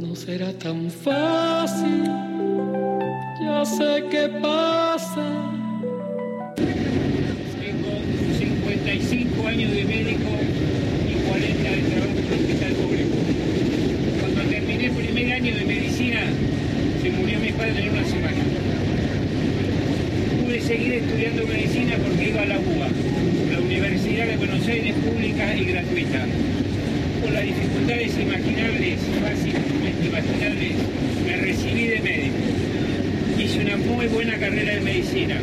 no será tan fácil. Ya sé qué pasa. Tengo 55 años de médico y 40 de trabajo en el hospital público. Cuando terminé el primer año de medicina, se murió mi padre en una semana. Pude seguir estudiando medicina porque iba a la UBA, la Universidad de Buenos Aires pública y gratuita. Con las dificultades imaginables, fácilmente imaginables, me recibí de médico. Hice una muy buena carrera de medicina.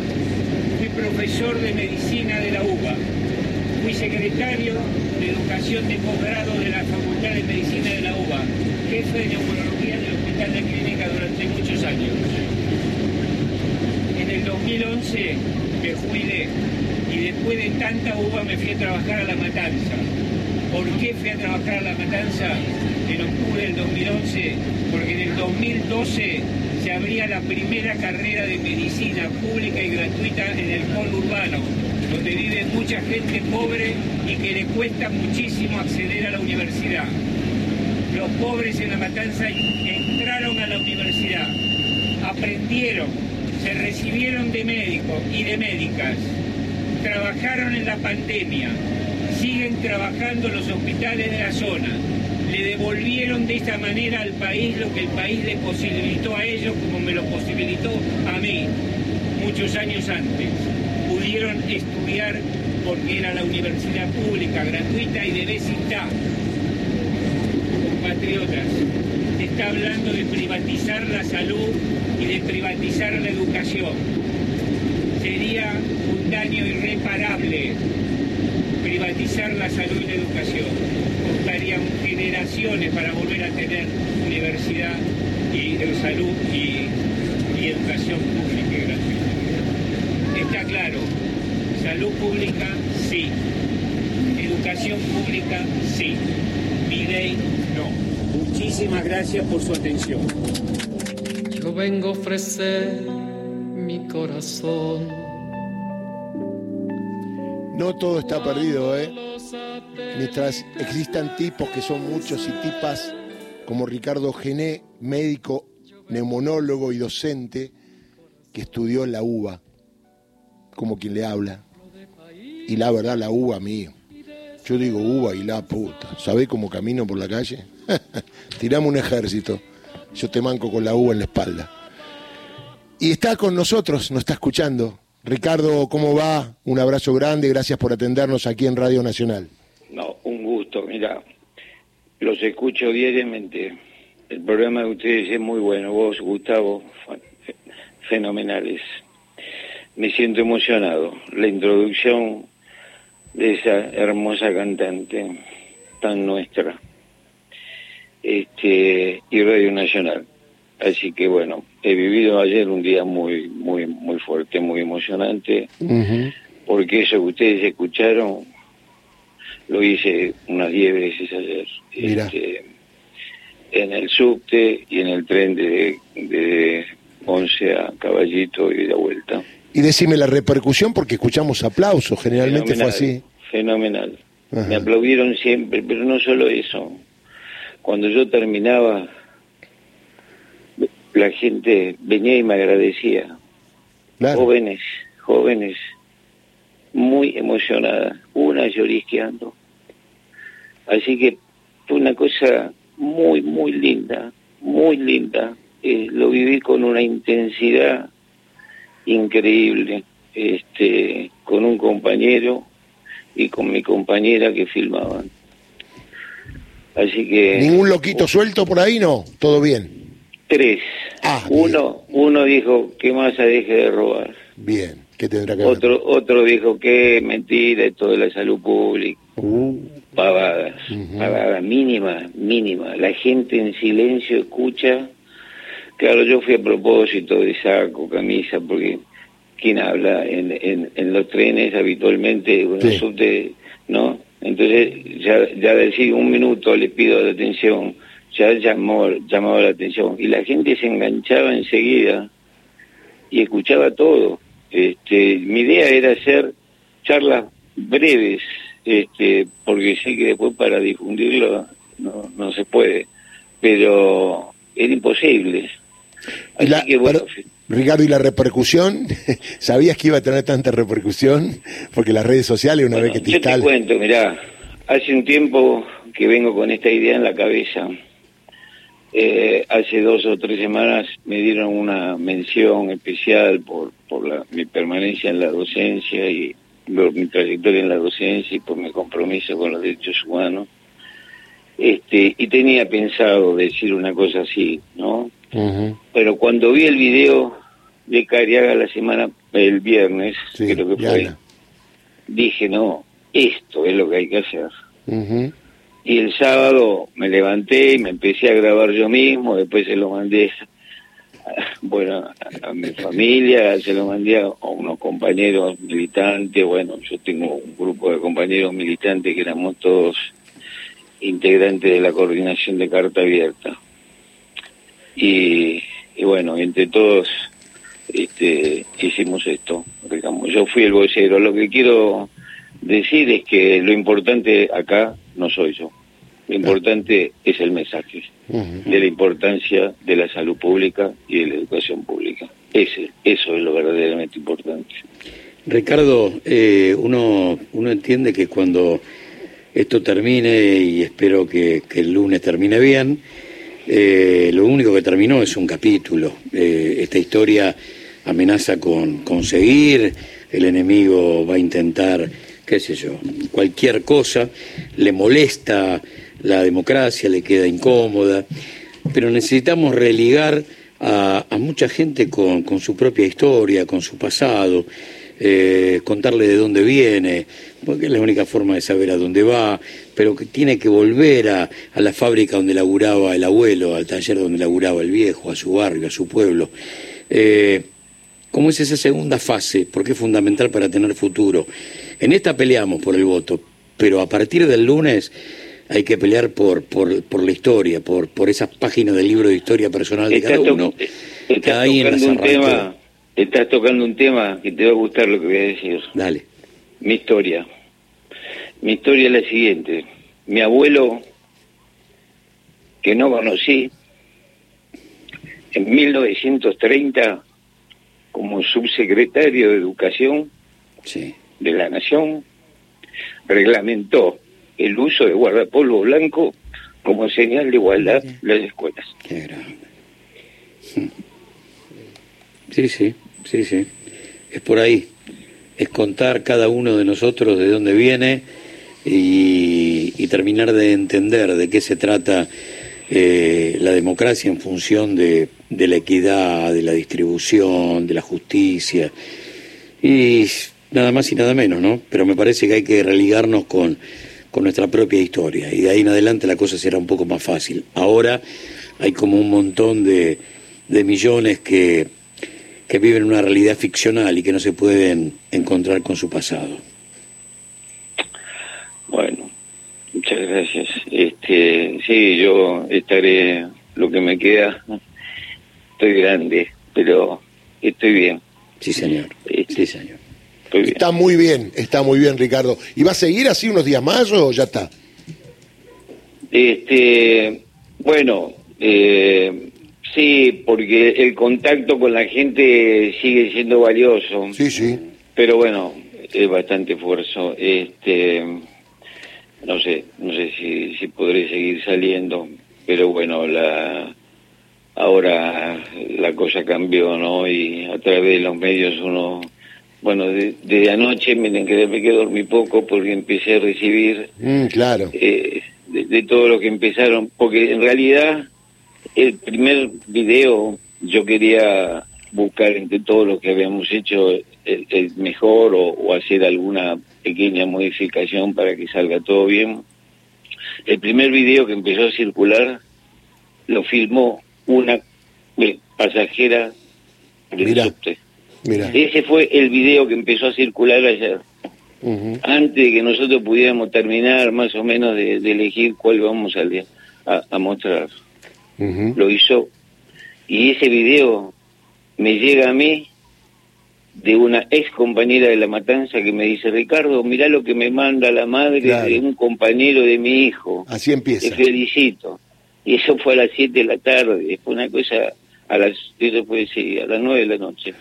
Fui profesor de medicina de la UBA. Fui secretario de educación de posgrado de la Facultad de Medicina de la UBA. Jefe de neumología del Hospital de Clínica durante muchos años. En el 2011 me jubilé y después de tanta uva me fui a trabajar a La Matanza. ¿Por qué fui a trabajar a La Matanza en octubre del 2011? Porque en el 2012 se abría la primera carrera de medicina pública y gratuita en el polo urbano, donde vive mucha gente pobre y que le cuesta muchísimo acceder a la universidad. Los pobres en La Matanza entraron a la universidad, aprendieron, se recibieron de médicos y de médicas, trabajaron en la pandemia, siguen trabajando los hospitales de la zona. Le devolvieron de esta manera al país lo que el país le posibilitó a ellos como me lo posibilitó a mí muchos años antes. Pudieron estudiar porque era la universidad pública, gratuita y de vecindad. Compatriotas, está hablando de privatizar la salud y de privatizar la educación. Sería un daño irreparable privatizar la salud y la educación. Costarían generaciones para volver a tener universidad y eh, salud y, y educación pública y gratuita. Está claro, salud pública sí, educación pública sí, mi ley no. Muchísimas gracias por su atención. Yo vengo a ofrecer mi corazón. No todo está perdido, ¿eh? Mientras existan tipos que son muchos y tipas como Ricardo Gené, médico, neumonólogo y docente, que estudió la UBA, como quien le habla. Y la verdad, la UBA mío. Yo digo UBA y la puta. ¿Sabés cómo camino por la calle? Tiramos un ejército. Yo te manco con la UBA en la espalda. Y está con nosotros, nos está escuchando. Ricardo, ¿cómo va? Un abrazo grande, gracias por atendernos aquí en Radio Nacional. No, un gusto, mira, los escucho diariamente. El programa de ustedes es muy bueno, vos, Gustavo, fenomenales. Me siento emocionado. La introducción de esa hermosa cantante tan nuestra. Este, y Radio Nacional. Así que bueno, he vivido ayer un día muy, muy, muy fuerte, muy emocionante, porque eso que ustedes escucharon lo hice unas 10 veces ayer. Este, en el subte y en el tren de, de 11 a Caballito y de vuelta. Y decime la repercusión porque escuchamos aplausos, generalmente fue así. Fenomenal. Me aplaudieron siempre, pero no solo eso. Cuando yo terminaba, la gente venía y me agradecía. Jóvenes, jóvenes, muy emocionadas, una llorisqueando. Así que fue una cosa muy, muy linda, muy linda. Eh, lo viví con una intensidad increíble, este, con un compañero y con mi compañera que filmaban. Así que... ¿Ningún loquito suelto por ahí? No, todo bien. Tres. Ah, uno, uno dijo que Massa deje de robar. Bien, ¿qué tendrá que otro, Otro dijo que mentira esto de la salud pública. Uh. Pavadas, pavadas, mínima, mínima. La gente en silencio escucha. Claro, yo fui a propósito de saco, camisa, porque quien habla en, en, en los trenes habitualmente, en Sí. subte, ¿no? Entonces, ya, ya decir un minuto le pido la atención, ya llamó, llamaba la atención. Y la gente se enganchaba enseguida y escuchaba todo. Este, mi idea era hacer charlas breves, este, porque sé que después para difundirlo no, no se puede. Pero era imposible. Ricardo, ¿y la repercusión? ¿Sabías que iba a tener tanta repercusión? Porque las redes sociales, una vez que te yo te cuento, mirá, hace un tiempo que vengo con esta idea en la cabeza. Eh, hace dos o tres semanas me dieron una mención especial por, por la, mi permanencia en la docencia y por mi trayectoria en la docencia y por mi compromiso con los derechos humanos. Este, y tenía pensado decir una cosa así, ¿no? Pero cuando vi el video de Cariaga la semana, el viernes, creo que fue, dije, no, esto es lo que hay que hacer. Y el sábado me levanté y me empecé a grabar yo mismo, después se lo mandé bueno, a, mi familia, se lo mandé a, unos compañeros militantes, bueno, yo tengo un grupo de compañeros militantes que éramos todos integrantes de la coordinación de Carta Abierta. Y, bueno, entre todos este, hicimos esto. Digamos. Yo fui el vocero. Lo que quiero decir es que lo importante acá no soy yo. Lo importante es el mensaje de la importancia de la salud pública y de la educación pública. Ese, eso es lo verdaderamente importante. Ricardo, eh, uno, uno entiende que cuando esto termine, y espero que, el lunes termine bien, eh, lo único que terminó es un capítulo. Eh, esta historia amenaza con conseguir, el enemigo va a intentar, qué sé yo, cualquier cosa, le molesta la democracia le queda incómoda, pero necesitamos religar a, mucha gente con, su propia historia, con su pasado, eh, contarle de dónde viene, porque es la única forma de saber a dónde va, pero que tiene que volver a, la fábrica donde laburaba el abuelo, al taller donde laburaba el viejo, a su barrio, a su pueblo. Eh, ¿Cómo es esa segunda fase? Porque es fundamental para tener futuro. En esta peleamos por el voto, pero a partir del lunes hay que pelear por, por, por la historia, por, por esas páginas del libro de historia personal de cada uno. Estás tocando, un tema, estás tocando un tema que te va a gustar lo que voy a decir. Dale. Mi historia. Mi historia es la siguiente. Mi abuelo, que no conocí, en 1930, como subsecretario de Educación de la Nación, reglamentó el uso de guardapolvo blanco como señal de igualdad en las escuelas. Qué grande. Sí, sí, sí, sí. Es por ahí. Es contar cada uno de nosotros de dónde viene y, terminar de entender de qué se trata eh, la democracia en función de, de la equidad, de la distribución, de la justicia. Y nada más y nada menos, ¿no? Pero me parece que hay que religarnos con con nuestra propia historia y de ahí en adelante la cosa será un poco más fácil. Ahora hay como un montón de, de millones que, que viven una realidad ficcional y que no se pueden encontrar con su pasado. Bueno, muchas gracias. Este, sí, yo estaré lo que me queda. Estoy grande, pero estoy bien. Sí, señor. Este, sí, señor. Está muy bien, está muy bien, Ricardo. ¿Y va a seguir así unos días más o ya está? Este, bueno, eh, sí, porque el contacto con la gente sigue siendo valioso. Sí, sí. Pero bueno, es bastante esfuerzo. Este, no sé, no sé si, si podré seguir saliendo, pero bueno, la ahora la cosa cambió, ¿no? Y a través de los medios uno bueno, desde anoche me quedé, que dormí poco porque empecé a recibir mm, claro. Eh, de, todo lo que empezaron, porque en realidad el primer video yo quería buscar entre todo lo que habíamos hecho el, mejor o, hacer alguna pequeña modificación para que salga todo bien. El primer video que empezó a circular lo filmó una eh, pasajera del subte ese fue el video que empezó a circular ayer. Antes de que nosotros pudiéramos terminar más o menos de, elegir cuál vamos a, a, mostrar. Lo hizo. Y ese video me llega a mí de una ex compañera de la matanza que me dice, Ricardo, mira lo que me manda la madre de un compañero de mi hijo. Así empieza. Te felicito. Y eso fue a las 7 de la tarde, fue una cosa a las, eso puede ser, a las 9 de la noche.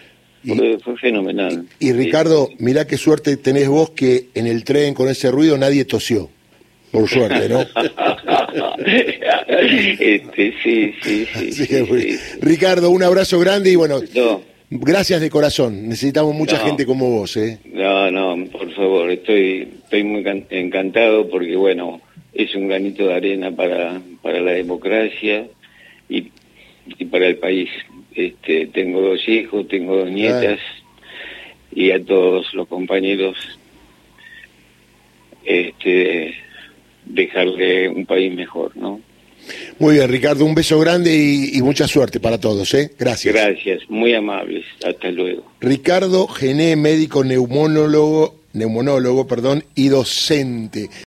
Fue, fenomenal. Y, Ricardo, mirá qué suerte tenés vos que en el tren con ese ruido nadie tosió. Por suerte, ¿no? este, sí, sí, sí, Ricardo, un abrazo grande y bueno, gracias de corazón. Necesitamos mucha gente como vos, ¿eh? No, no, por favor, estoy, estoy muy encantado porque, bueno, es un granito de arena para, para la democracia y, y para el país. Este, tengo dos hijos, tengo dos nietas y a todos los compañeros este, dejarle un país mejor, ¿no? Muy bien, Ricardo, un beso grande y, mucha suerte para todos, ¿eh? Gracias. Gracias, muy amables. Hasta luego. Ricardo Gené, médico neumonólogo, neumonólogo, perdón, y docente.